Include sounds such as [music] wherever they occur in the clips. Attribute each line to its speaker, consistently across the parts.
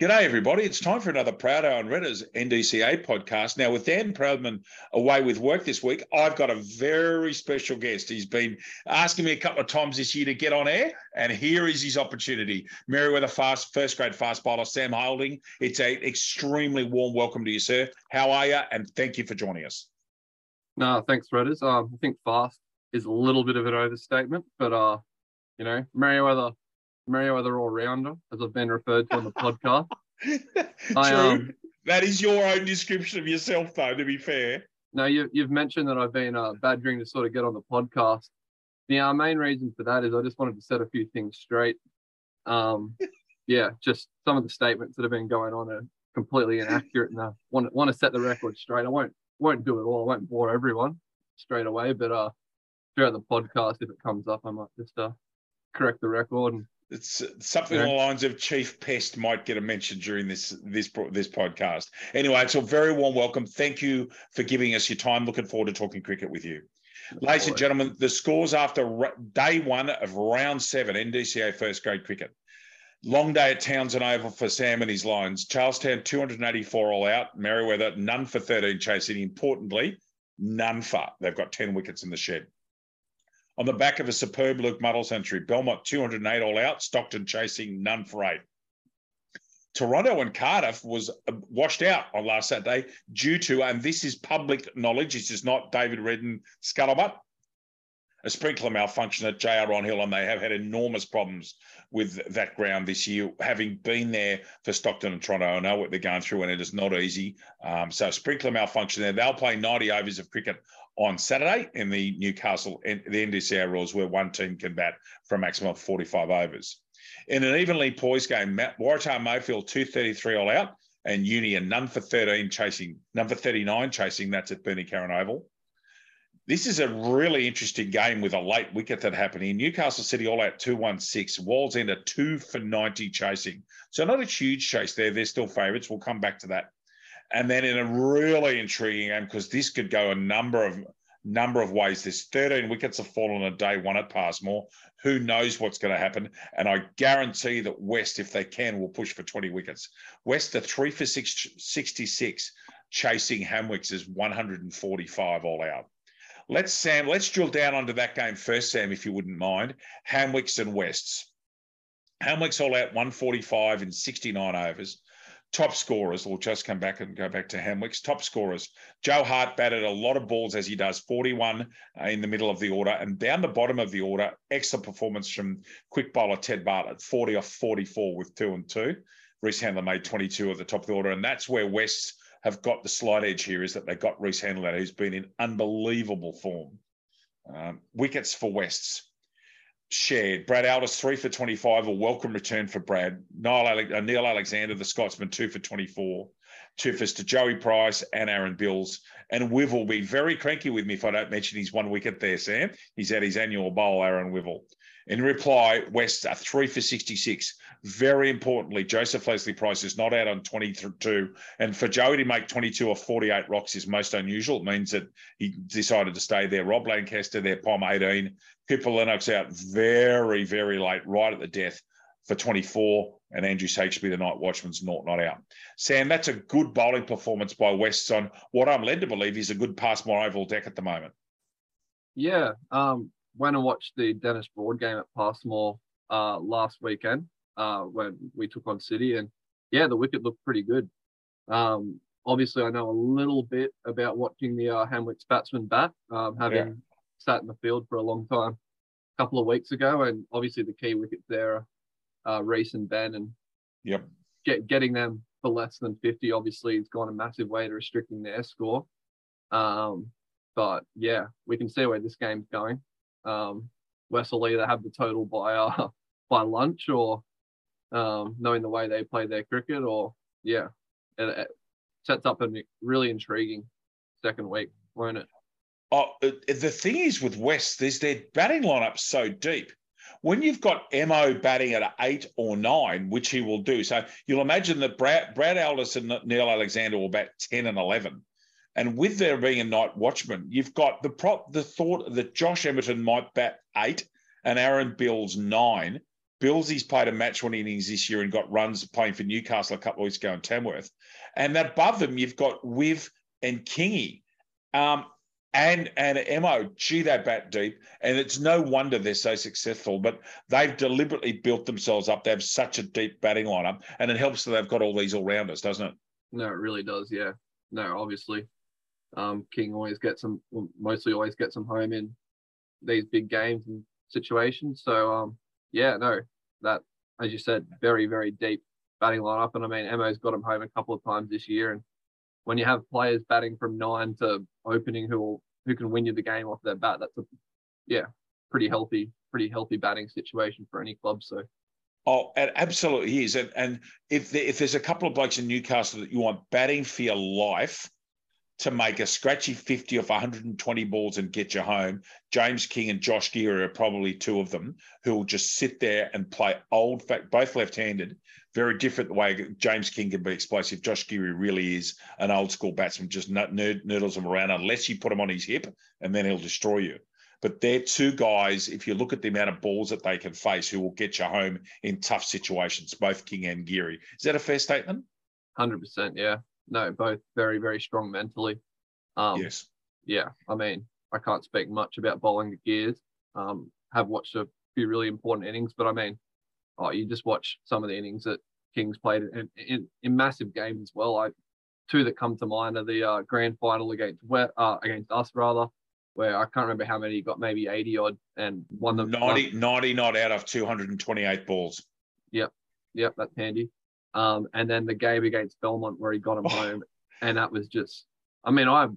Speaker 1: G'day, everybody. It's time for another Proudo and Redders NDCA podcast. Now, with Dan Proudman away with work this week, I've got a very special guest. He's been asking me a couple of times this year to get on air, and here is his opportunity. Merewether fast, first grade fast bowler, Sam Holding. It's an extremely warm welcome to you, sir. How are you? And thank you for joining us.
Speaker 2: No, thanks, Redders. Um, I think fast is a little bit of an overstatement, but uh, you know, Merewether Merewether all rounder, as I've been referred to on the podcast. [laughs]
Speaker 1: True. I, um, that is your own description of yourself, though, to be fair.
Speaker 2: No, you, you've mentioned that I've been uh, badgering to sort of get on the podcast. The uh, main reason for that is I just wanted to set a few things straight. Um, [laughs] yeah, just some of the statements that have been going on are completely inaccurate, and I want, want to set the record straight. I won't won't do it all. I won't bore everyone straight away, but uh, throughout the podcast, if it comes up, I might just uh, correct the record and
Speaker 1: it's something yeah. along the lines of Chief Pest might get a mention during this this this podcast. Anyway, it's a very warm welcome. Thank you for giving us your time. Looking forward to talking cricket with you. Ladies and gentlemen, the scores after day one of round seven NDCA first grade cricket. Long day at Townsend Oval for Sam and his lines. Charlestown 284 all out. Merewether none for 13 chasing. Importantly, none for. They've got 10 wickets in the shed on the back of a superb Luke Muddle century. Belmont 208 all out, Stockton chasing none for eight. Toronto and Cardiff was uh, washed out on last Saturday due to, and this is public knowledge, this is not David Redden scuttlebutt, a sprinkler malfunction at JR on Hill, and they have had enormous problems with that ground this year. Having been there for Stockton and Toronto, I know what they're going through, and it is not easy. Um, so sprinkler malfunction there. They'll play 90 overs of cricket on Saturday in the Newcastle, the NDCA rules where one team can bat for a maximum of 45 overs. In an evenly poised game, Waratah Mayfield 233 all out and Union none for 13 chasing, number 39 chasing, that's at Bernie Curran Oval. This is a really interesting game with a late wicket that happened in Newcastle City all out 216. Wallsend a 2 for 90 chasing. So not a huge chase there. They're still favourites. We'll come back to that. And then in a really intriguing game, because this could go a number of number of ways. There's 13 wickets have fallen a day one at Passmore. Who knows what's going to happen? And I guarantee that West, if they can, will push for 20 wickets. West are three for six, 66, chasing Hamwicks is 145 all out. Let's Sam, let's drill down onto that game first, Sam, if you wouldn't mind. Hamwicks and Wests. Hamwicks all out 145 in 69 overs top scorers, we'll just come back and go back to Hamwick's top scorers. Joe Hart batted a lot of balls as he does, 41 uh, in the middle of the order. And down the bottom of the order, excellent performance from quick bowler Ted Bartlett, 40 off 44 with two and two. Reese Handler made 22 at the top of the order. And that's where West have got the slight edge here is that they got Reese Handler, who's been in unbelievable form. Um, wickets for Wests shared. Brad Aldis, three for 25, a welcome return for Brad. Neil, uh, Neil Alexander, the Scotsman, two for 24. Two for to Joey Price and Aaron Bills. And Wiv will be very cranky with me if I don't mention his one wicket there, Sam. He's at his annual bowl, Aaron Wivell. In reply, West are three for 66. Very importantly, Joseph Leslie Price is not out on 22. And for Joey to make 22 or 48 rocks is most unusual. It means that he decided to stay there. Rob Lancaster, their POM 18. Cooper Lennox out very, very late, right at the death for 24, and Andrew Shakespeare, the night watchman's not not out. Sam, that's a good bowling performance by Wests on what I'm led to believe is a good Passmore Oval deck at the moment.
Speaker 2: Yeah, um, went and watched the Dennis Broad game at Passmore uh, last weekend uh, when we took on City, and yeah, the wicket looked pretty good. Um, obviously, I know a little bit about watching the uh, Hamwicks batsman bat, um, having yeah. sat in the field for a long time a couple of weeks ago, and obviously the key wickets there are uh, Reese and Ben, and
Speaker 1: yep,
Speaker 2: get, getting them for less than 50 obviously has gone a massive way to restricting their score. Um, but yeah, we can see where this game's going. Um, West will either have the total by uh, [laughs] by lunch or um, knowing the way they play their cricket, or yeah, it, it sets up a really intriguing second week, won't it?
Speaker 1: Oh, the thing is with West, is their batting lineup so deep. When you've got Mo batting at eight or nine, which he will do, so you'll imagine that Brad, Brad Aldis and Neil Alexander will bat ten and eleven. And with there being a night watchman, you've got the prop the thought that Josh Emerton might bat eight and Aaron Bills nine Billsy's played a match winning innings this year and got runs playing for Newcastle a couple of weeks ago in Tamworth. And above them, you've got Wiv and Kingy. Um, and and Mo, gee, they bat deep, and it's no wonder they're so successful. But they've deliberately built themselves up. They have such a deep batting lineup, and it helps that they've got all these all rounders, doesn't it?
Speaker 2: No, it really does. Yeah. No, obviously, um, King always gets some, mostly always gets some home in these big games and situations. So, um, yeah, no, that as you said, very very deep batting lineup, and I mean, Emo's got him home a couple of times this year, and when you have players batting from nine to opening who will, who can win you the game off their bat, that's a yeah, pretty healthy, pretty healthy batting situation for any club. So
Speaker 1: Oh, it absolutely is. And, and if, if there's a couple of blokes in Newcastle that you want batting for your life to make a scratchy 50 off 120 balls and get you home, James King and Josh Geary are probably two of them who will just sit there and play old, fact, both left handed, very different the way James King can be explosive. Josh Geary really is an old school batsman, just nerd, nerdles him around unless you put him on his hip and then he'll destroy you. But they're two guys, if you look at the amount of balls that they can face, who will get you home in tough situations, both King and Geary. Is that a fair statement?
Speaker 2: 100%. Yeah. No, both very, very strong mentally.
Speaker 1: Um, yes.
Speaker 2: Yeah. I mean, I can't speak much about bowling the gears. Um, have watched a few really important innings, but I mean, oh, you just watch some of the innings that Kings played in, in, in massive games as well. I two that come to mind are the uh, grand final against uh, against us rather where I can't remember how many he got, maybe 80 odd, and won them
Speaker 1: 90, 90 not out of 228 balls.
Speaker 2: Yep, yep, that's handy. Um, and then the game against Belmont where he got him oh. home, and that was just, I mean, I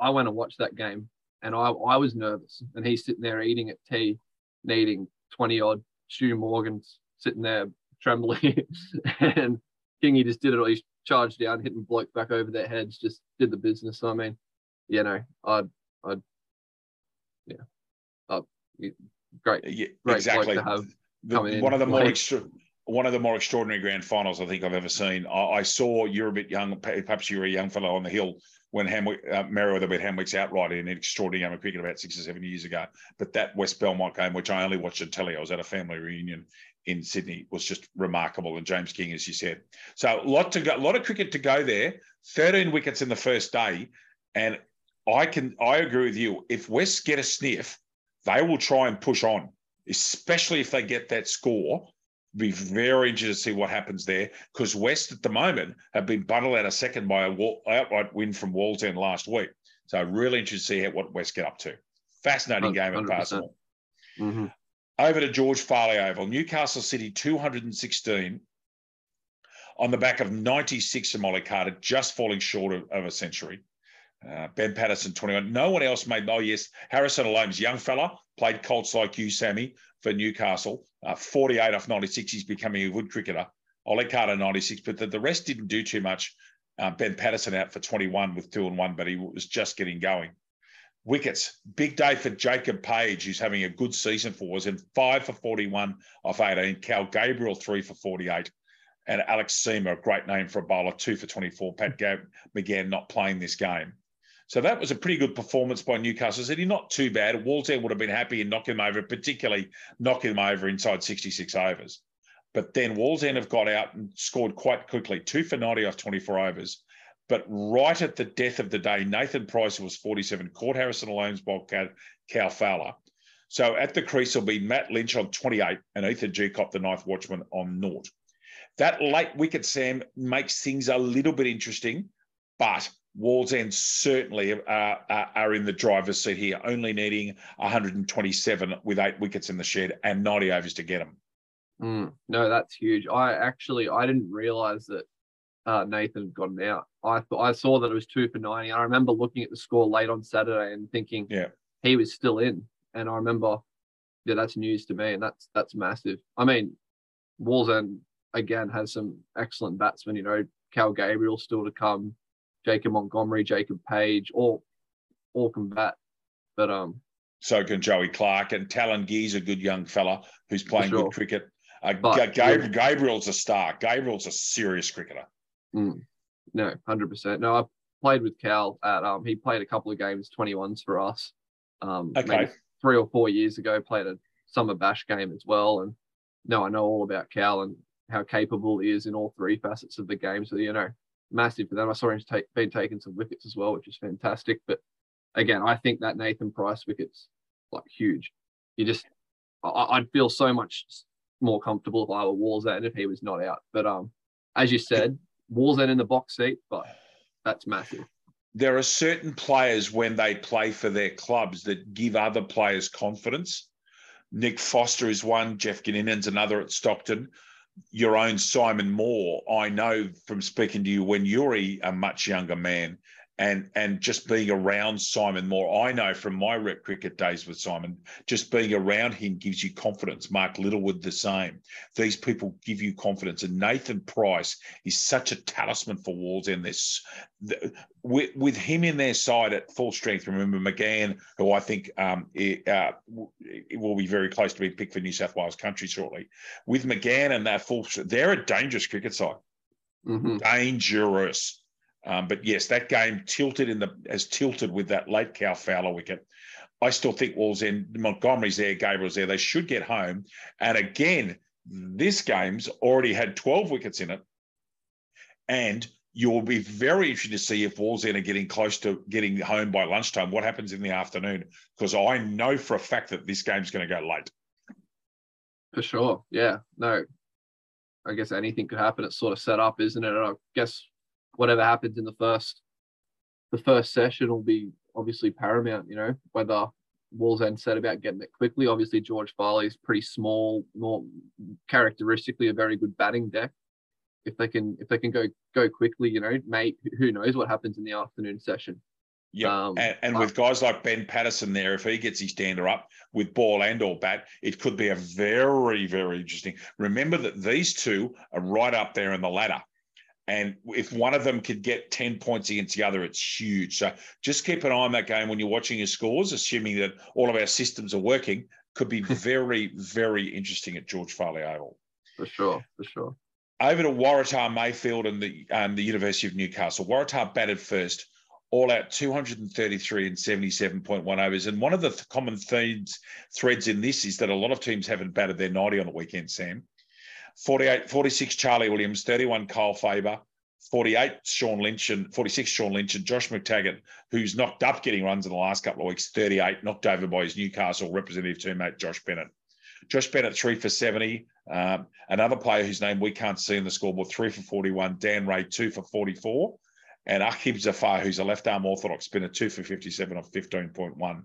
Speaker 2: I went and watched that game, and I I was nervous, and he's sitting there eating at tea, needing 20 odd. Stu Morgan's sitting there trembling, [laughs] and Kingy just did it. He charged down, hitting bloke back over their heads, just did the business. So, I mean, you know, I I'd, yeah, uh, great,
Speaker 1: yeah, great exactly. To have the, one of the more extra, one of the more extraordinary grand finals I think I've ever seen. I, I, saw you're a bit young, perhaps you were a young fellow on the hill when Hamwick, uh, Merewether beat Hamwick's outright in an extraordinary game of cricket about six or seven years ago. But that West Belmont game, which I only watched on telly, I was at a family reunion in Sydney, was just remarkable. And James King, as you said, so a lot to go, a lot of cricket to go there. Thirteen wickets in the first day, and I can I agree with you. If West get a sniff, they will try and push on, especially if they get that score. Be very interested to see what happens there because West at the moment have been bundled out a second by a outright win from Wallsend last week. So really interested to see how, what West get up to. Fascinating 100%. game at Passmore. Mm-hmm. Over to George Farley Oval, Newcastle City 216 on the back of 96 from Ollie Carter, just falling short of, of a century. Uh, ben Patterson, 21. No one else made. Oh, yes. Harrison Alome's young fella, played Colts like you, Sammy, for Newcastle. Uh, 48 off 96. He's becoming a good cricketer. Ollie Carter, 96. But the, the rest didn't do too much. Uh, ben Patterson out for 21 with two and one, but he was just getting going. Wickets, big day for Jacob Page, who's having a good season for us, and five for 41 off 18. Cal Gabriel, three for 48 and Alex Seamer, a great name for a bowler, two for 24. Pat began not playing this game. So that was a pretty good performance by Newcastle City. Not too bad. Walter would have been happy in knocking him over, particularly knocking him over inside 66 overs. But then Wallsend have got out and scored quite quickly, two for 90 off 24 overs. But right at the death of the day, Nathan Price was 47, caught Harrison Alome's ball, Cal Fowler. So at the crease will be Matt Lynch on 28 and Ethan Gcop, the ninth watchman, on naught. That late wicket, Sam, makes things a little bit interesting, but Wallsend certainly are, are, in the driver's seat here, only needing 127 with eight wickets in the shed and 90 overs to get them.
Speaker 2: Mm, no, that's huge. I actually I didn't realize that uh, Nathan had gotten out. I thought I saw that it was two for 90. I remember looking at the score late on Saturday and thinking,
Speaker 1: yeah,
Speaker 2: he was still in. And I remember, yeah, that's news to me, and that's that's massive. I mean, Walls Wallsend again has some excellent batsmen. You know, Cal Gabriel still to come. Jacob Montgomery, Jacob Page, all all can bat. But um
Speaker 1: so can Joey Clark and Talon Gee's a good young fella who's playing sure. good cricket. Uh, but, Gabriel, Gabriel's a star. Gabriel's a serious cricketer.
Speaker 2: Mm, no, hundred percent. No, I played with Cal at um he played a couple of games, 21s for us. Um
Speaker 1: okay.
Speaker 2: three or four years ago, played a summer bash game as well. And no, I know all about Cal and how capable he is in all three facets of the game. So you know, massive for them. I saw him take been taking some wickets as well, which is fantastic. But again, I think that Nathan Price wicket's like huge. You just, I, would feel so much more comfortable if I were Wallsend if he was not out. But um, as you said, Wallsend in the box seat, but that's massive.
Speaker 1: There are certain players when they play for their clubs that give other players confidence. Nick Foster is one, Jeff Gininen's another at Stockton. Your own Simon Moore, I know from speaking to you when you're a much younger man, and and just being around Simon Moore. I know from my rep cricket days with Simon, just being around him gives you confidence. Mark Littlewood the same. These people give you confidence, and Nathan Price is such a talisman for Wallsend. This with, with him in their side at full strength. Remember McGann, who I think um, it, uh, it will be very close to being picked for New South Wales country shortly. With McGann and that full, they're a dangerous cricket side. Mm-hmm. Dangerous. Um, but yes, that game tilted in the has tilted with that late Cal Fowler wicket. I still think Wallsend Montgomery's there, Gabriel's there. They should get home. And again, this game's already had 12 wickets in it. And you'll be very interested to see if Wallsend are getting close to getting home by lunchtime. What happens in the afternoon? Because I know for a fact that this game's going to go late.
Speaker 2: For sure. Yeah. No. I guess anything could happen. It's sort of set up, isn't it? And I guess whatever happens in the first the first session will be obviously paramount. You know whether Wallsend said about getting it quickly. Obviously, George Farley is pretty small, more characteristically a very good batting deck. If they can, if they can go go quickly, you know, mate, who knows what happens in the afternoon session.
Speaker 1: Yeah, um, and, and with guys like Ben Patterson there, if he gets his dander up with ball and or bat, it could be a very, very interesting. Remember that these two are right up there in the ladder. And if one of them could get 10 points against the other, it's huge. So just keep an eye on that game when you're watching your scores, assuming that all of our systems are working. Could be [laughs] very, very interesting at George Farley Oval.
Speaker 2: For sure, for sure.
Speaker 1: Over to Waratah Mayfield and the um, the University of Newcastle. Waratah batted first, all out 233 and 77.1 overs. And one of the th- common themes threads in this is that a lot of teams haven't batted their 90 on the weekend, Sam. 48, 46 Charlie Williams, 31 Kyle Faber, 48 Sean Lynch and 46 Sean Lynch and Josh McTaggart, who's knocked up getting runs in the last couple of weeks, 38, knocked over by his Newcastle representative teammate Josh Bennett. Josh Bennett, three for 70. Um, another player whose name we can't see in the scoreboard, three for 41. Dan Ray, two for 44. And Aqib Zafar, who's a left arm orthodox spinner, two for 57 off 15.1.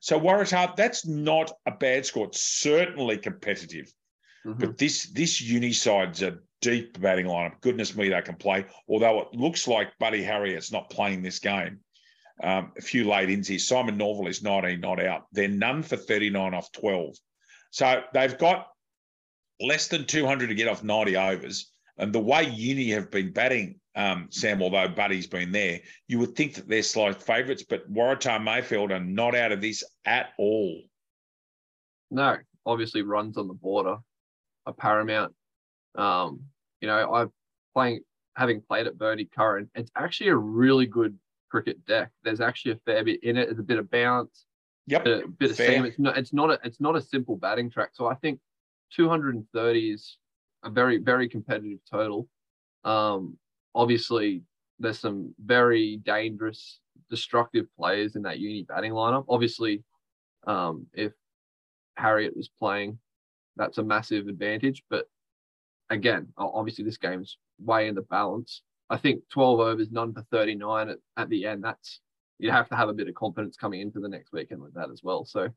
Speaker 1: So Waratah, that's not a bad score. It's certainly competitive. Mm-hmm. But this this uni side's a deep batting lineup. Goodness me, they can play. Although it looks like Buddy Harriet's not playing this game. Um, a few late ins here. Simon Norval is 19 not out. They're none for 39 off 12. So they've got less than 200 to get off 90 overs. And the way Uni have been batting, um, Sam, although Buddy's been there, you would think that they're slight favourites, but Waratah Mayfield are not out of this at all.
Speaker 2: No, obviously runs on the border a paramount. Um, you know, I playing having played at Bernie Curran, it's actually a really good cricket deck. There's actually a fair bit in it. There's a bit of bounce.
Speaker 1: Yep.
Speaker 2: A bit of fair. seam. It's not it's not a it's not a simple batting track. So I think 230 is a very, very competitive total. Um, obviously there's some very dangerous, destructive players in that uni batting lineup. Obviously, um, if Harriet was playing, that's a massive advantage. But again, obviously this game's way in the balance. I think 12 overs, none for 39 at, at the end. That's you have to have a bit of confidence coming into the next weekend with that as well. So,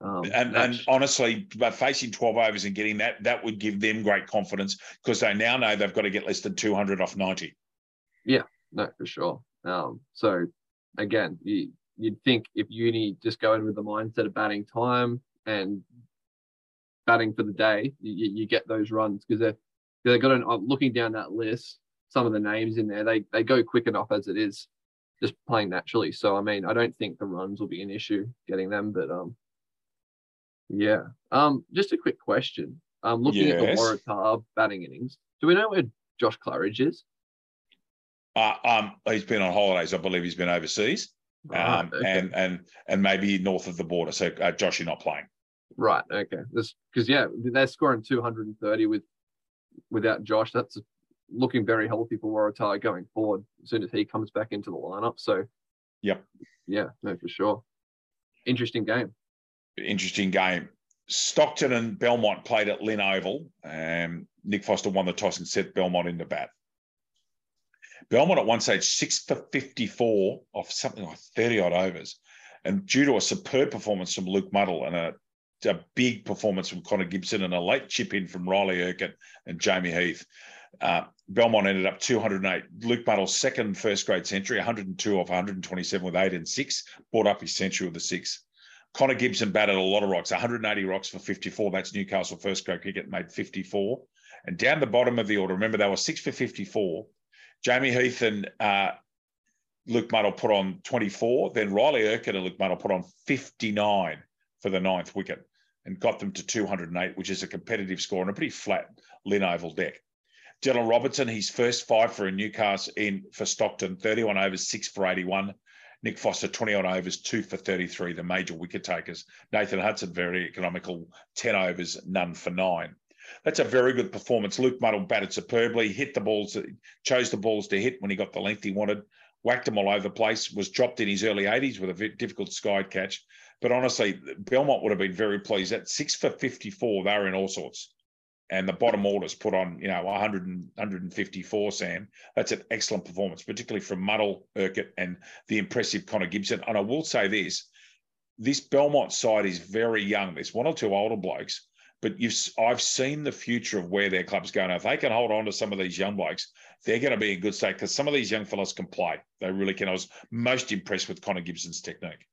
Speaker 1: um, and, and honestly, but facing 12 overs and getting that, that would give them great confidence because they now know they've got to get less than 200 off 90.
Speaker 2: Yeah, no, for sure. Um, so again, you, you'd think if uni just go in with the mindset of batting time and batting for the day, you, you get those runs because they're they've got an looking down that list, some of the names in there, they they go quick enough as it is, just playing naturally. So I mean, I don't think the runs will be an issue getting them, but um, yeah. Um, just a quick question. Um, looking yes. at the Waratah batting innings, do we know where Josh Claridge is?
Speaker 1: Uh, um, he's been on holidays. I believe he's been overseas, um, okay. and and and maybe north of the border. So uh, Josh, you're not playing.
Speaker 2: Right. Okay. This Because yeah, they're scoring 230 with without Josh. That's looking very healthy for Waratah going forward as soon as he comes back into the lineup. So,
Speaker 1: yep.
Speaker 2: Yeah, no, for sure. Interesting game.
Speaker 1: Interesting game. Stockton and Belmont played at Lynn Oval. Um, Nick Foster won the toss and set Belmont into bat. Belmont at one stage six for 54 off something like 30 odd overs. And due to a superb performance from Luke Muddle and a, a big performance from Connor Gibson and a late chip in from Riley Urquhart and Jamie Heath, uh, Belmont ended up 208. Luke Muddle's second first grade century, 102 off 127 with eight and six, brought up his century with the six. Connor Gibson batted a lot of rocks, 180 rocks for 54. That's Newcastle first grade cricket, made 54. And down the bottom of the order, remember they were six for 54. Jamie Heath and uh, Luke Muddle put on 24. Then Riley Urquhart and Luke Muddle put on 59 for the ninth wicket and got them to 208, which is a competitive score on a pretty flat Lynn Oval deck. Dylan Robertson, his first five for a Newcastle in for Stockton, 31 overs, six for 81. Nick Foster, 20 odd overs, two for 33, the major wicket takers. Nathan Hudson, very economical, 10 overs, none for nine. That's a very good performance. Luke Muddle batted superbly, hit the balls, chose the balls to hit when he got the length he wanted, whacked him all over the place, was dropped in his early 80s with a difficult sky catch. But honestly, Belmont would have been very pleased. At six for 54, they were in all sorts and the bottom orders put on, you know, 100 and, 154, Sam. That's an excellent performance, particularly from Muddle, Urquhart, and the impressive Connor Gibson. And I will say this this Belmont side is very young. There's one or two older blokes, but you've I've seen the future of where their club's going. If they can hold on to some of these young blokes, they're going to be in good state because some of these young fellas can play. They really can. I was most impressed with Connor Gibson's technique.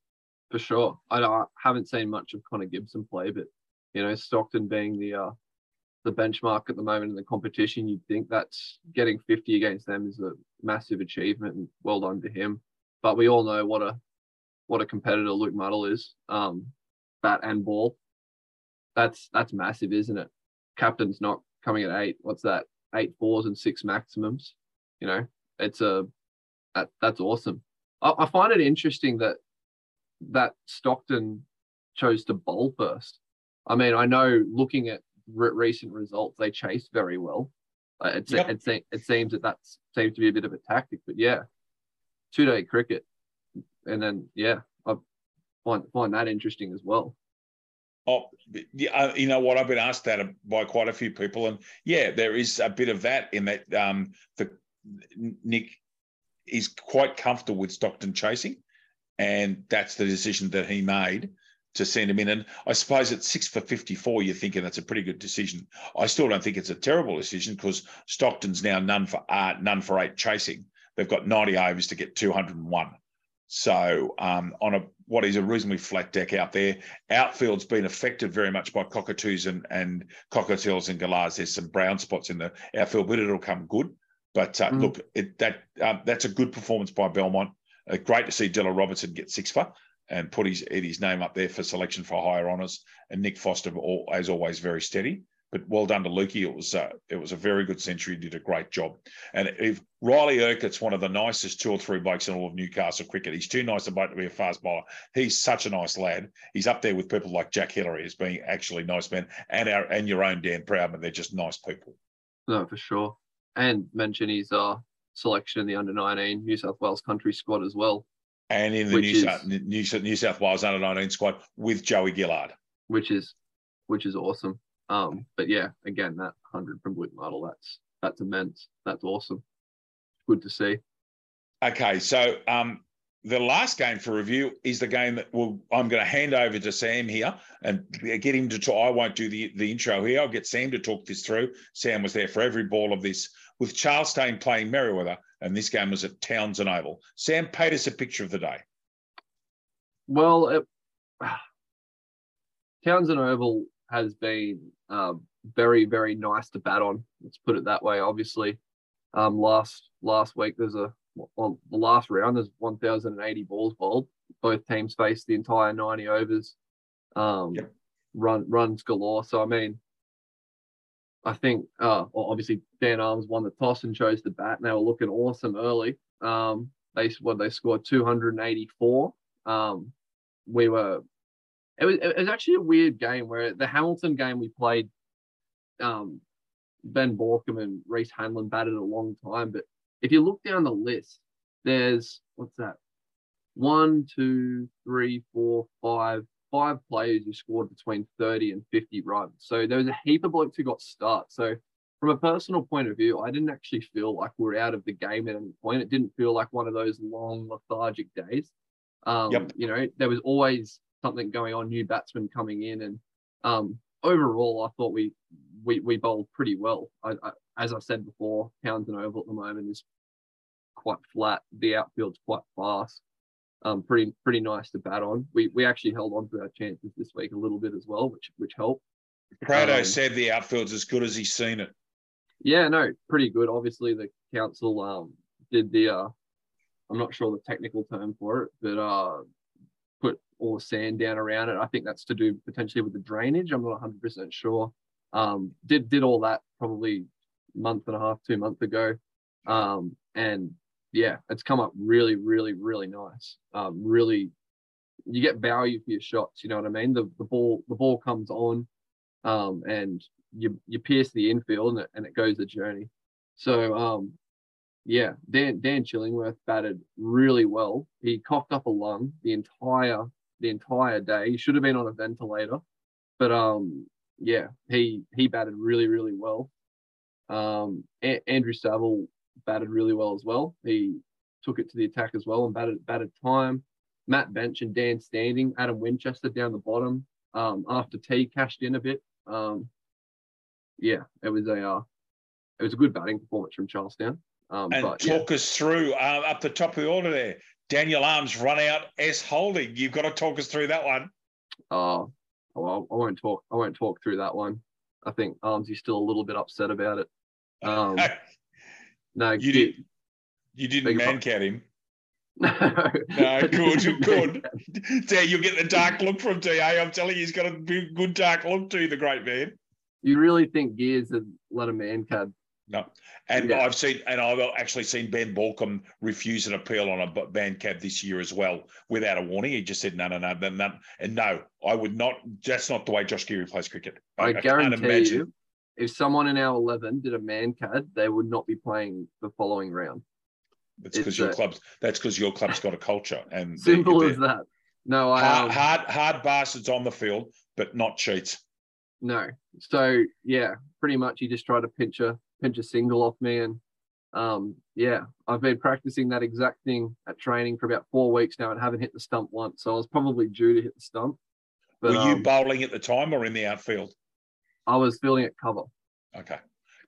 Speaker 2: For sure. I, I haven't seen much of Connor Gibson play, but you know, Stockton being the uh, the benchmark at the moment in the competition, you'd think that's getting 50 against them is a massive achievement and well done to him. But we all know what a what a competitor Luke Muddle is, um, bat and ball. That's that's massive, isn't it? Captain's not coming at eight. What's that? Eight fours and six maximums. You know, it's a that, that's awesome. I, I find it interesting that that Stockton chose to bowl first. I mean, I know looking at re- recent results, they chase very well. Uh, it, yep. it, it, it seems that that seems to be a bit of a tactic, but yeah, two day cricket, and then yeah, I find find that interesting as well.
Speaker 1: Oh, uh, you know what? I've been asked that by quite a few people, and yeah, there is a bit of that in that. Um, the Nick is quite comfortable with Stockton chasing, and that's the decision that he made to send him in. And I suppose at six for 54, you're thinking that's a pretty good decision. I still don't think it's a terrible decision because Stockton's now none for uh, none for eight chasing. They've got 90 overs to get 201. So um, on a what is a reasonably flat deck out there, outfield's been affected very much by cockatoos and, and cockatiels and galahs. There's some brown spots in the outfield, but it'll come good. But uh, mm. look, it, that um, that's a good performance by Belmont. Uh, great to see Dylan Robertson get six for and put his his name up there for selection for higher honours. And Nick Foster, as always, very steady. But well done to Lukey. It was uh, it was a very good century. Did a great job. And if Riley Urquhart's one of the nicest two or three blokes in all of Newcastle cricket. He's too nice a bloke to be a fast bowler. He's such a nice lad. He's up there with people like Jack Hillary as being actually nice men, and our and your own Dan Proudman. They're just nice people.
Speaker 2: No, for sure. And mention his uh, selection in the under 19 New South Wales country squad as well
Speaker 1: and in the New, is, South, New, New South Wales under 19 squad with Joey Gillard.
Speaker 2: Which is which is awesome. Um, but yeah, again, that 100 from Luke Muddle, that's that's immense. That's awesome. Good to see.
Speaker 1: Okay, so um, the last game for review is the game that will I'm going to hand over to Sam here and get him to talk. I won't do the, the intro here. I'll get Sam to talk this through. Sam was there for every ball of this with Charles Charlestown playing Merewether and this game was at Townsend Oval. Sam, paint us a picture of the day.
Speaker 2: Well, it, [sighs] Townsend Oval has been uh, very, very nice to bat on. Let's put it that way. Obviously, um, last last week there's a well, the last round there's 1,080 balls bowled. Both teams faced the entire 90 overs. Um, yep. Run runs galore. So I mean, I think uh, obviously Dan Arms won the toss and chose to bat. And they were looking awesome early. Um, they what they scored 284. Um, we were it was it was actually a weird game where the Hamilton game we played, um, Ben Borkum and Reese Hanlon batted a long time, but if you look down the list, there's what's that? One, two, three, four, five, five players who scored between 30 and 50 runs. So there was a heap of blokes who got starts. So from a personal point of view, I didn't actually feel like we're out of the game at any point. It didn't feel like one of those long lethargic days. Um, yep. You know, there was always something going on, new batsmen coming in, and um, overall, I thought we we we bowled pretty well. I, I, as I said before, Townsend Oval at the moment is quite flat. The outfield's quite fast. Um, pretty pretty nice to bat on. We we actually held on to our chances this week a little bit as well, which which helped.
Speaker 1: Proudo um, said the outfield's as good as he's seen it.
Speaker 2: Yeah, no, pretty good. Obviously, the council um, did the uh, I'm not sure the technical term for it, but uh, all sand down around it. I think that's to do potentially with the drainage. I'm not 100% sure. Um, did did all that probably month and a half, two months ago, um, and yeah, it's come up really, really, really nice. Um, really, you get value for your shots. You know what I mean? The the ball the ball comes on, um, and you you pierce the infield and it, and it goes the journey. So um, yeah, Dan Dan Chillingworth batted really well. He coughed up a lung the entire the entire day. He should have been on a ventilator, but um, yeah, he he batted really really well. Um, a- Andrew Saville batted really well as well. He took it to the attack as well and batted batted time. Matt Bench and Dan Standing, Adam Winchester down the bottom. Um, after T cashed in a bit. Um, yeah, it was a uh, it was a good batting performance from Charlestown.
Speaker 1: Um, and but, talk yeah. us through uh, up the top of the order there. Daniel Arms run out S Holding. You've got to talk us through that one.
Speaker 2: Oh, well, I won't talk. I won't talk through that one. I think Armsy's still a little bit upset about it. Um, [laughs] no,
Speaker 1: you did. You didn't mankad him. [laughs] No, no, good, [laughs] good. Dare you get the dark look from DA. I'm telling you, he's got a good dark look to the great man.
Speaker 2: You really think Gears had let a mankad
Speaker 1: no, and yeah. I've seen, and I've actually seen Ben Borkham refuse an appeal on a mankad this year as well, without a warning. He just said no, no, no, no, no, and no, I would not. That's not the way Josh Geary plays cricket.
Speaker 2: I, I guarantee you, if someone in our eleven did a man cad, they would not be playing the following round.
Speaker 1: That's because your club's. That's because your club's got a culture, and [laughs]
Speaker 2: simple as that. No, I
Speaker 1: hard, um, hard, hard bastards on the field, but not cheats.
Speaker 2: No, so yeah, pretty much you just try to pinch a pinch a single off me. And um, yeah, I've been practicing that exact thing at training for about four weeks now and haven't hit the stump once. So I was probably due to hit the stump.
Speaker 1: But, Were you um, bowling at the time or in the outfield?
Speaker 2: I was fielding at cover.
Speaker 1: Okay.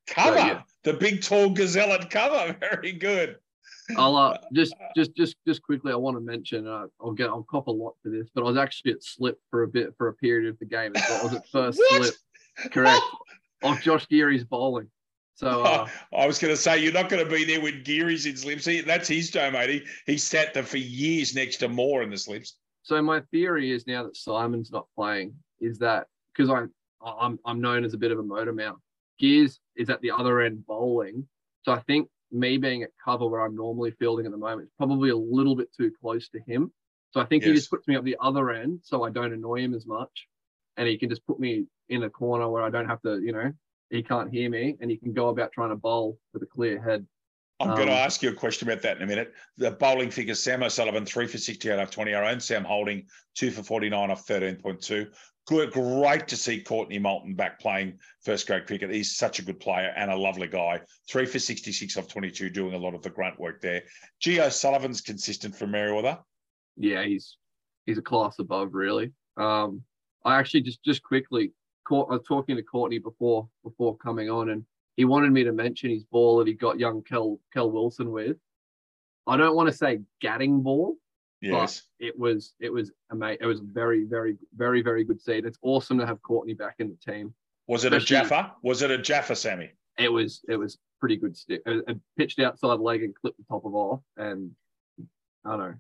Speaker 1: Cover, so, yeah. the big tall gazelle at cover. [laughs] Very good.
Speaker 2: I'll uh, just just just just quickly. I want to mention. Uh, I'll get. I'll cop a lot for this, but I was actually at slip for a bit for a period of the game. I was at first [laughs] slip. Correct. Of Josh Geary's bowling. So [laughs] uh,
Speaker 1: I was going to say you're not going to be there when Geary's in slips. He, that's his domain. He he sat there for years next to Moore in the slips.
Speaker 2: So my theory is now that Simon's not playing, is that because I'm I'm I'm known as a bit of a motor mount. Gears is at the other end bowling. So I think me being at cover where I'm normally fielding at the moment is probably a little bit too close to him. So I think yes. he just puts me up the other end so I don't annoy him as much. And he can just put me in a corner where I don't have to, you know, he can't hear me and he can go about trying to bowl with a clear head.
Speaker 1: I'm um, going to ask you a question about that in a minute. The bowling figures Sam O'Sullivan, three for 68 off 20. Our own Sam Holding, two for 49 off 13.2. Good, great to see Courtney Moulton back playing first grade cricket. He's such a good player and a lovely guy. Three for 66 off 22, doing a lot of the grunt work there. Gio Sullivan's consistent for Merewether.
Speaker 2: Yeah, he's he's a class above, really. Um, I actually just just quickly I was talking to Courtney before before coming on, and he wanted me to mention his ball that he got young Kel Kel Wilson with. I don't want to say Gatting ball, yes. but it was it was amazing. It was very very very very good seed. It's awesome to have Courtney back in the team.
Speaker 1: Was it Especially, a Jaffa? Was it a Jaffa, Sammy?
Speaker 2: It was it was pretty good stick. It, it pitched outside leg and clipped the top of off, and I don't know.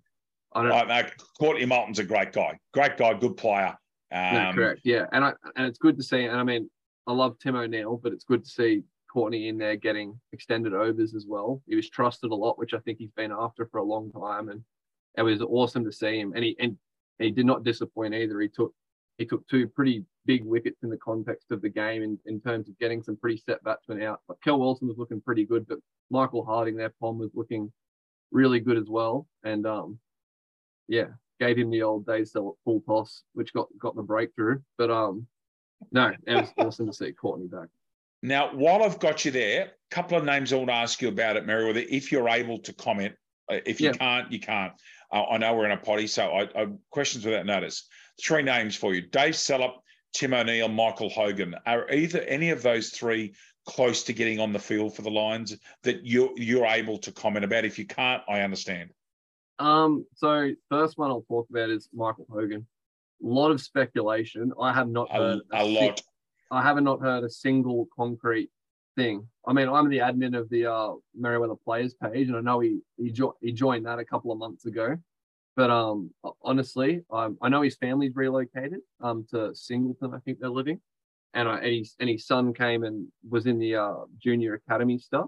Speaker 2: I don't.
Speaker 1: Right, Courtney Martin's a great guy. Great guy, good player.
Speaker 2: Um, no, correct. Yeah, and I and it's good to see. And I mean, I love Tim O'Neill, but it's good to see Courtney in there getting extended overs as well. He was trusted a lot, which I think he's been after for a long time, and it was awesome to see him. And he and he did not disappoint either. He took he took two pretty big wickets in the context of the game in, in terms of getting some pretty set batsmen out. But Kel Wilson was looking pretty good, but Michael Harding, their pom, was looking really good as well. And um, yeah, gave him the old days sell full toss, which got got the breakthrough. But um, no, it was awesome to see Courtney back.
Speaker 1: Now, while I've got you there, a couple of names I want to ask you about it, Merewether, if you're able to comment. Uh, if you yeah. can't, you can't. Uh, I know we're in a potty, so I, I, questions without notice. Three names for you: Dave Sellop, Tim O'Neill, Michael Hogan. Are either any of those three close to getting on the field for the Lions that you're you're able to comment about? If you can't, I understand.
Speaker 2: Um. So first one I'll talk about is Michael Hogan. A lot of speculation. I have not heard
Speaker 1: a, a lot.
Speaker 2: I haven't not heard a single concrete thing. I mean, I'm the admin of the uh, Merewether Players page, and I know he he, jo- he joined that a couple of months ago. But um, honestly, um, I know his family's relocated um to Singleton, I think they're living, and, I, and, his, and his son came and was in the uh, junior academy stuff.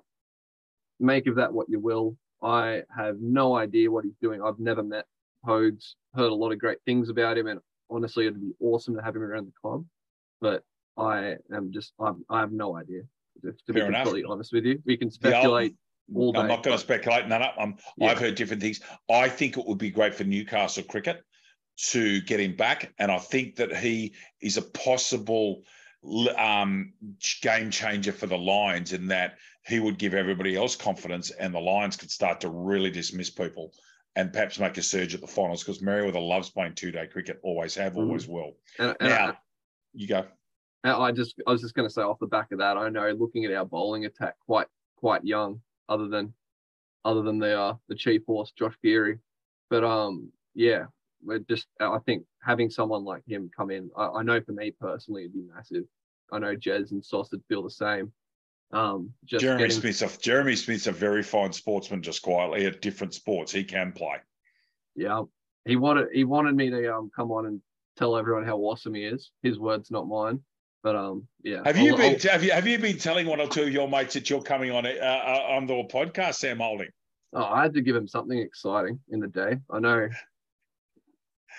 Speaker 2: Make of that what you will. I have no idea what he's doing. I've never met Hodes, heard a lot of great things about him, and honestly, it'd be awesome to have him around the club. But I am just, I'm, I have no idea. To, to be completely enough. honest with you, we can speculate. all day,
Speaker 1: I'm not going to speculate. No, no. I'm, yeah. I've heard different things. I think it would be great for Newcastle cricket to get him back, and I think that he is a possible um, game changer for the Lions in that he would give everybody else confidence, and the Lions could start to really dismiss people and perhaps make a surge at the finals because Merewether loves playing two day cricket, always have, mm-hmm. always will. And, and now, I, you go.
Speaker 2: I just I was just going to say off the back of that, I know looking at our bowling attack, quite quite young, other than other than the uh, the chief horse Josh Geary, but um yeah, we're just I think having someone like him come in, I, I know for me personally it'd be massive. I know Jez and Sauce would feel the same. Um,
Speaker 1: just Jeremy getting... Smith's a, Jeremy Smith's a very fine sportsman, just quietly at different sports. He can play.
Speaker 2: Yeah, he wanted he wanted me to um come on and tell everyone how awesome he is. His words, not mine. But um, yeah.
Speaker 1: Have you I'll, been I'll... have you have you been telling one or two of your mates that you're coming on uh, uh, on the podcast, Sam Holding?
Speaker 2: Oh, I had to give him something exciting in the day. I know.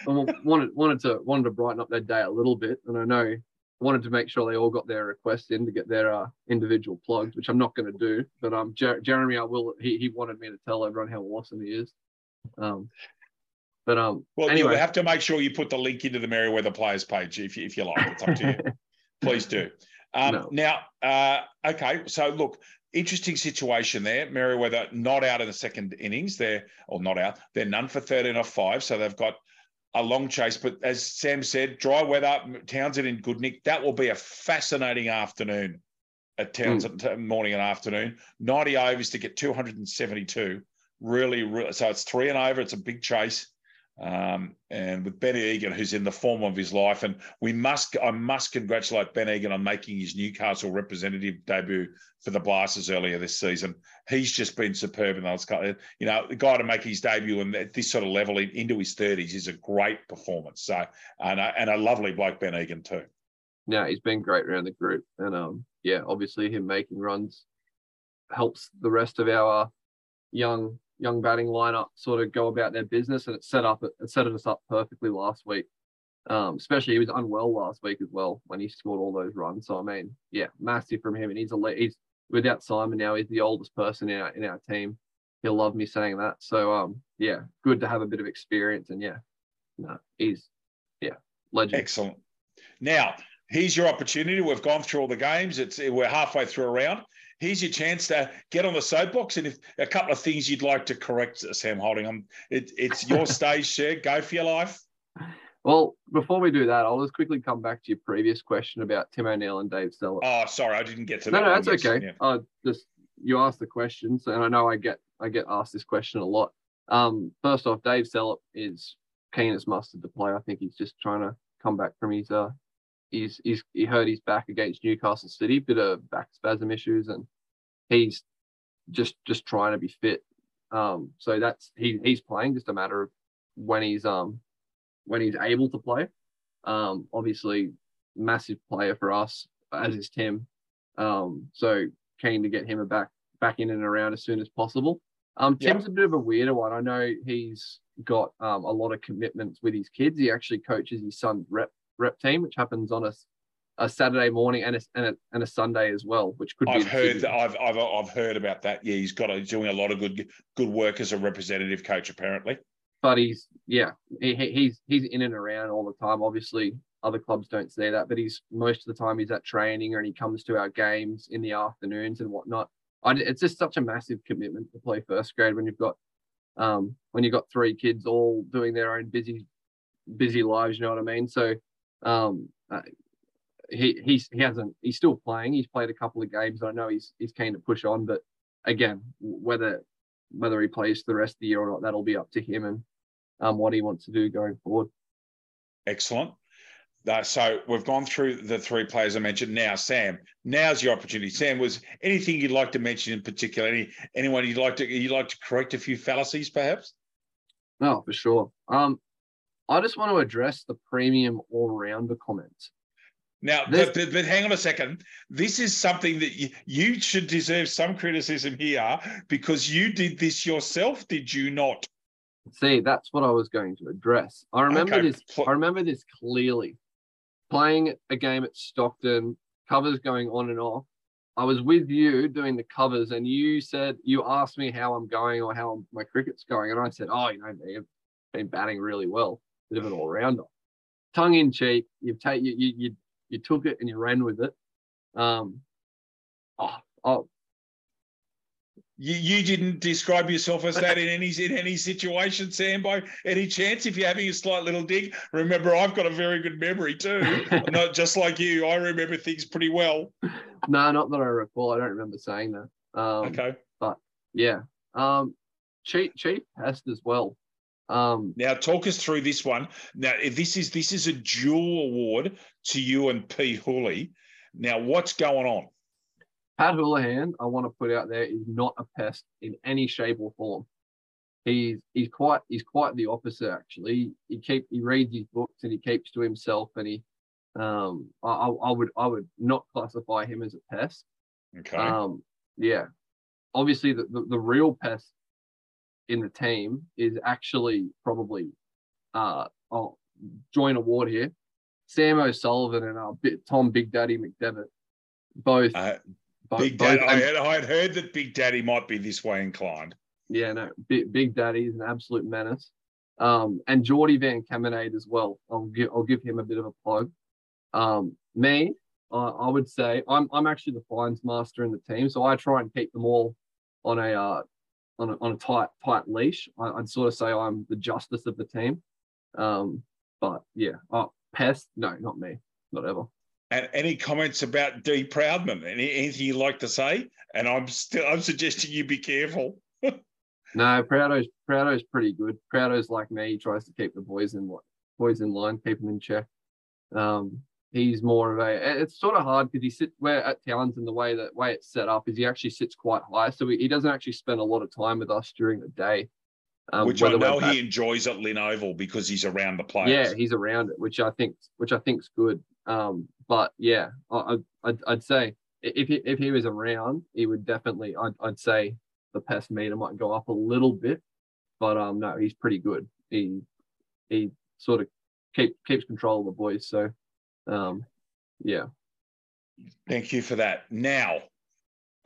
Speaker 2: I [laughs] wanted wanted to wanted to brighten up their day a little bit, and I know wanted to make sure they all got their requests in to get their uh, individual plugs, which I'm not going to do. But um, Jer- Jeremy, I will. He, he wanted me to tell everyone how awesome he is. Um, but um,
Speaker 1: well, anyway, you have to make sure you put the link into the Merewether Players page if you, if you like. It's up to you. [laughs] Please do. Um, no. Now, uh, okay, so look, interesting situation there. Merewether not out in the second innings. They're or not out. They're none for thirteen off five, so they've got a long chase. But as Sam said, dry weather, Townsend and Goodnick, that will be a fascinating afternoon at Townsend mm. morning and afternoon. 90 overs to get 272. Really, really, so it's three and over. It's a big chase. Um, and with Ben Egan, who's in the form of his life, and we must, I must congratulate Ben Egan on making his Newcastle representative debut for the Blasters earlier this season. He's just been superb in those, you know, the guy to make his debut and at this sort of level into his thirties is a great performance. So, and a, and a lovely bloke, Ben Egan too.
Speaker 2: Yeah, he's been great around the group, and um, yeah, obviously him making runs helps the rest of our young young batting lineup sort of go about their business, and it set up it set us up perfectly last week. Um, especially he was unwell last week as well when he scored all those runs. So I mean, yeah, massive from him, and he's a he's without Simon now. He's the oldest person in our in our team. He'll love me saying that. So um, yeah, good to have a bit of experience, and yeah, no, he's yeah, legend.
Speaker 1: Excellent. Now here's your opportunity. We've gone through all the games. It's we're halfway through a round here's your chance to get on the soapbox. And if a couple of things you'd like to correct, Sam Holding, it, it's your [laughs] stage, share. Go for your life.
Speaker 2: Well, before we do that, I'll just quickly come back to your previous question about Tim O'Neill and Dave Sellop.
Speaker 1: Oh, sorry, I didn't get to
Speaker 2: that. No, no, that's okay. Yeah. Uh, just you asked the questions, and I know I get I get asked this question a lot. Um, first off, Dave Sellop is keen as mustard to play. I think he's just trying to come back from his uh he's he's he hurt his back against Newcastle City, bit of back spasm issues, and he's just just trying to be fit. Um, so that's he he's playing, just a matter of when he's um when he's able to play. Um, obviously, massive player for us, as is Tim. Um, so keen to get him back back in and around as soon as possible. Um, Tim's a bit of a weirder one. I know he's got um, a lot of commitments with his kids. He actually coaches his son's rep rep team, which happens on a, a Saturday morning and a, and a, and a Sunday as well, which could.
Speaker 1: Be I've heard I've, I've I've heard about that. Yeah, he's got a, doing a lot of good good work as a representative coach apparently.
Speaker 2: But he's yeah, he, he's he's in and around all the time. Obviously, other clubs don't see that, but he's most of the time he's at training or he comes to our games in the afternoons and whatnot. I, it's just such a massive commitment to play first grade when you've got um, when you've got three kids all doing their own busy busy lives. You know what I mean? So um, uh, he he's he hasn't he's still playing. He's played a couple of games. I know he's he's keen to push on, but again, whether whether he plays the rest of the year or not, that'll be up to him and um, what he wants to do going forward.
Speaker 1: Excellent. Uh, so we've gone through the three players I mentioned. Now, Sam, now's your opportunity. Sam, was anything you'd like to mention in particular? Any anyone you'd like to you'd like to correct a few fallacies, perhaps?
Speaker 2: No, for sure. Um, I just want to address the premium all rounder comments.
Speaker 1: Now, but, but, but, hang on a second. This is something that you, you should deserve some criticism here because you did this yourself, did you not?
Speaker 2: See, that's what I was going to address. I remember okay. this. I remember this clearly playing a game at Stockton, covers going on and off. I was with you doing the covers, and you said you asked me how I'm going or how my cricket's going, and I said, "Oh, you know, they've been batting really well, bit of an all rounder." Tongue in cheek, you've taken you, you you you took it and you ran with it. Um, oh, oh,
Speaker 1: you, you didn't describe yourself as that in any in any situation, Sambo. Any chance, if you're having a slight little dig, remember I've got a very good memory too. [laughs] not just like you. I remember things pretty well.
Speaker 2: No, not that I recall. I don't remember saying that. Um,
Speaker 1: okay.
Speaker 2: But yeah, um, cheap cheap pest as well. Um,
Speaker 1: now talk us through this one. Now this is this is a dual award to you and P Hooley. Now what's going on?
Speaker 2: Pat Houlihan, I want to put out there, is not a pest in any shape or form. He's he's quite he's quite the opposite actually. He keep he reads his books and he keeps to himself and he um I, I would I would not classify him as a pest.
Speaker 1: Okay.
Speaker 2: Um yeah. Obviously the, the, the real pest in the team is actually probably uh I'll join award here. Sam O'Sullivan and uh, Tom Big Daddy McDevitt both uh,
Speaker 1: Big Daddy. I had, I had heard that Big Daddy might be this way inclined.
Speaker 2: Yeah, no, Big, Big Daddy is an absolute menace. Um, and Geordie Van Kemenade as well. I'll give I'll give him a bit of a plug. Um, me, uh, I would say I'm I'm actually the fines master in the team, so I try and keep them all on a uh, on a, on a tight tight leash. I, would sort of say I'm the justice of the team. Um, but yeah, oh, pest, no, not me, not ever.
Speaker 1: And any comments about D Proudman? Any, anything you'd like to say? And I'm still I'm suggesting you be careful. [laughs]
Speaker 2: no, Proudo's Proudo's pretty good. Proudo's like me. He tries to keep the boys in boys in line, keep them in check. Um, he's more of a. It's sort of hard because he sits where at Townsend the way that way it's set up is he actually sits quite high, so he, he doesn't actually spend a lot of time with us during the day.
Speaker 1: Um, which I know he enjoys at Lynn Oval because he's around the players.
Speaker 2: Yeah, he's around it, which I think which I think's good. Um, but yeah, I, I'd, I'd say if he, if he was around, he would definitely. I'd, I'd say the pest meter might go up a little bit, but um, no, he's pretty good. He he sort of keep keeps control of the boys. So, um, yeah.
Speaker 1: Thank you for that. Now,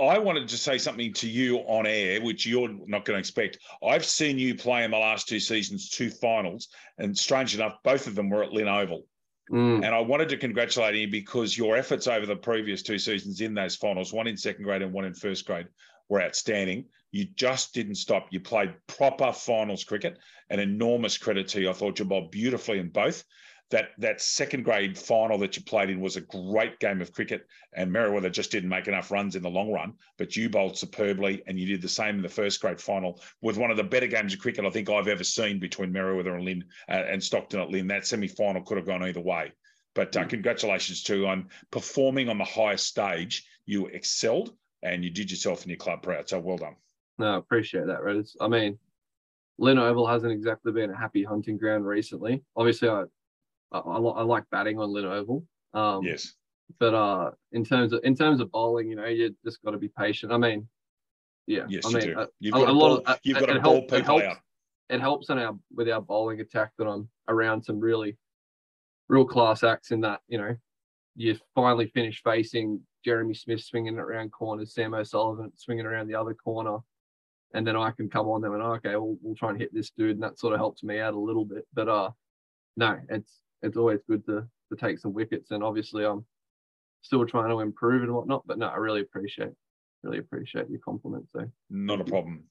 Speaker 1: I wanted to say something to you on air, which you're not going to expect. I've seen you play in the last two seasons, two finals, and strange enough, both of them were at Lynn Oval. Mm. And I wanted to congratulate you because your efforts over the previous two seasons in those finals, one in second grade and one in first grade, were outstanding. You just didn't stop. You played proper finals cricket. An enormous credit to you. I thought you bowled beautifully in both that that second grade final that you played in was a great game of cricket, and Merewether just didn't make enough runs in the long run. But you bowled superbly, and you did the same in the first grade final with one of the better games of cricket I think I've ever seen between Merewether and Lynn uh, and Stockton at Lynn. That semi final could have gone either way. But uh, mm. congratulations to on performing on the highest stage. You excelled, and you did yourself and your club proud. So well done.
Speaker 2: No, I appreciate that, Red. I mean, Lynn Oval hasn't exactly been a happy hunting ground recently. Obviously, I I, I, like batting on Lynn Oval. Um,
Speaker 1: yes.
Speaker 2: But uh, in terms of in terms of bowling, you know, you just got to be patient. I mean, yeah.
Speaker 1: Yes,
Speaker 2: I
Speaker 1: mean, you do. You've got a, a lot of, you've got a ball help, people
Speaker 2: it helps, out. It helps in our with our bowling attack that I'm around some really real class acts in that you know you finally finish facing Jeremy Smith swinging around corners, Sam O'Sullivan swinging around the other corner, and then I can come on them and okay, we'll, we'll try and hit this dude, and that sort of helps me out a little bit. But uh, no, it's it's always good to to take some wickets, and obviously I'm still trying to improve and whatnot. But no, I really appreciate really appreciate your compliments. So
Speaker 1: not a problem.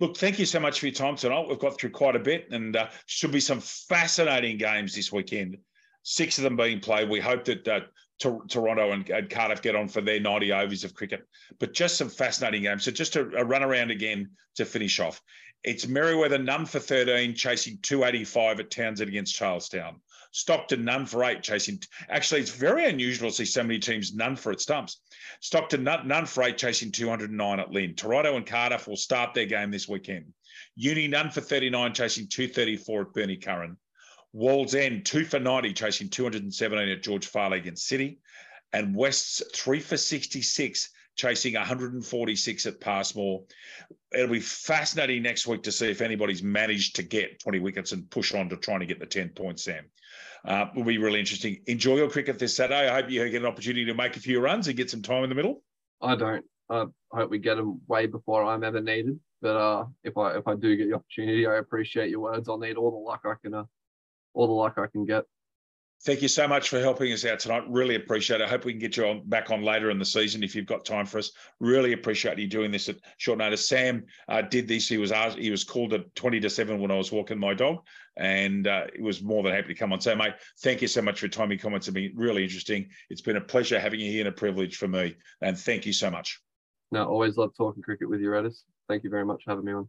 Speaker 1: Look, thank you so much for your time tonight. We've got through quite a bit, and uh, should be some fascinating games this weekend. Six of them being played. We hope that uh, Toronto and, and, Cardiff get on for their 90 overs of cricket, but just some fascinating games. So just a, a run around again to finish off. It's Merewether none for 13, chasing 285 at Townsend against Charlestown. Stockton none for eight, chasing. Actually, it's very unusual to see so many teams none for at stumps. Stockton none, none for eight, chasing 209 at Lynn. Toronto and Cardiff will start their game this weekend. Uni none for 39, chasing 234 at Bernie Curran. Wallsend two for 90, chasing 217 at George Farley against City. And West's three for 66, chasing 146 at Passmore. It'll be fascinating next week to see if anybody's managed to get 20 wickets and push on to trying to get the 10 points, Sam. Uh, will be really interesting. Enjoy your cricket this Saturday. I hope you get an opportunity to make a few runs and get some time in the middle.
Speaker 2: I don't. I hope we get them way before I'm ever needed. But uh, if I if I do get the opportunity, I appreciate your words. I'll need all the luck I can uh, all the luck I can get.
Speaker 1: Thank you so much for helping us out tonight. Really appreciate it. I hope we can get you on, back on later in the season if you've got time for us. Really appreciate you doing this at short notice. Sam uh, did this. He was asked, he was called at twenty to seven when I was walking my dog, and uh, he was more than happy to come on. So, mate, thank you so much for your time. Your comments have been really interesting. It's been a pleasure having you here and a privilege for me. And thank you so much.
Speaker 2: No, always love talking cricket with you, Redis. Thank you very much for having me on.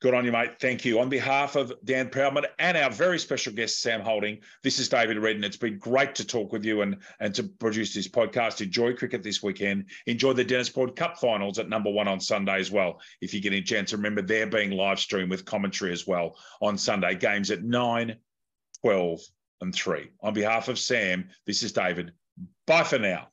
Speaker 1: Good on you, mate. Thank you. On behalf of Dan Proudman and our very special guest, Sam Holding, this is David Redden. It's been great to talk with you and, and to produce this podcast. Enjoy cricket this weekend. Enjoy the Dennis Board Cup finals at number one on Sunday as well. If you get a chance, remember they're being live streamed with commentary as well on Sunday. Games at 9, 12, and 3. On behalf of Sam, this is David. Bye for now.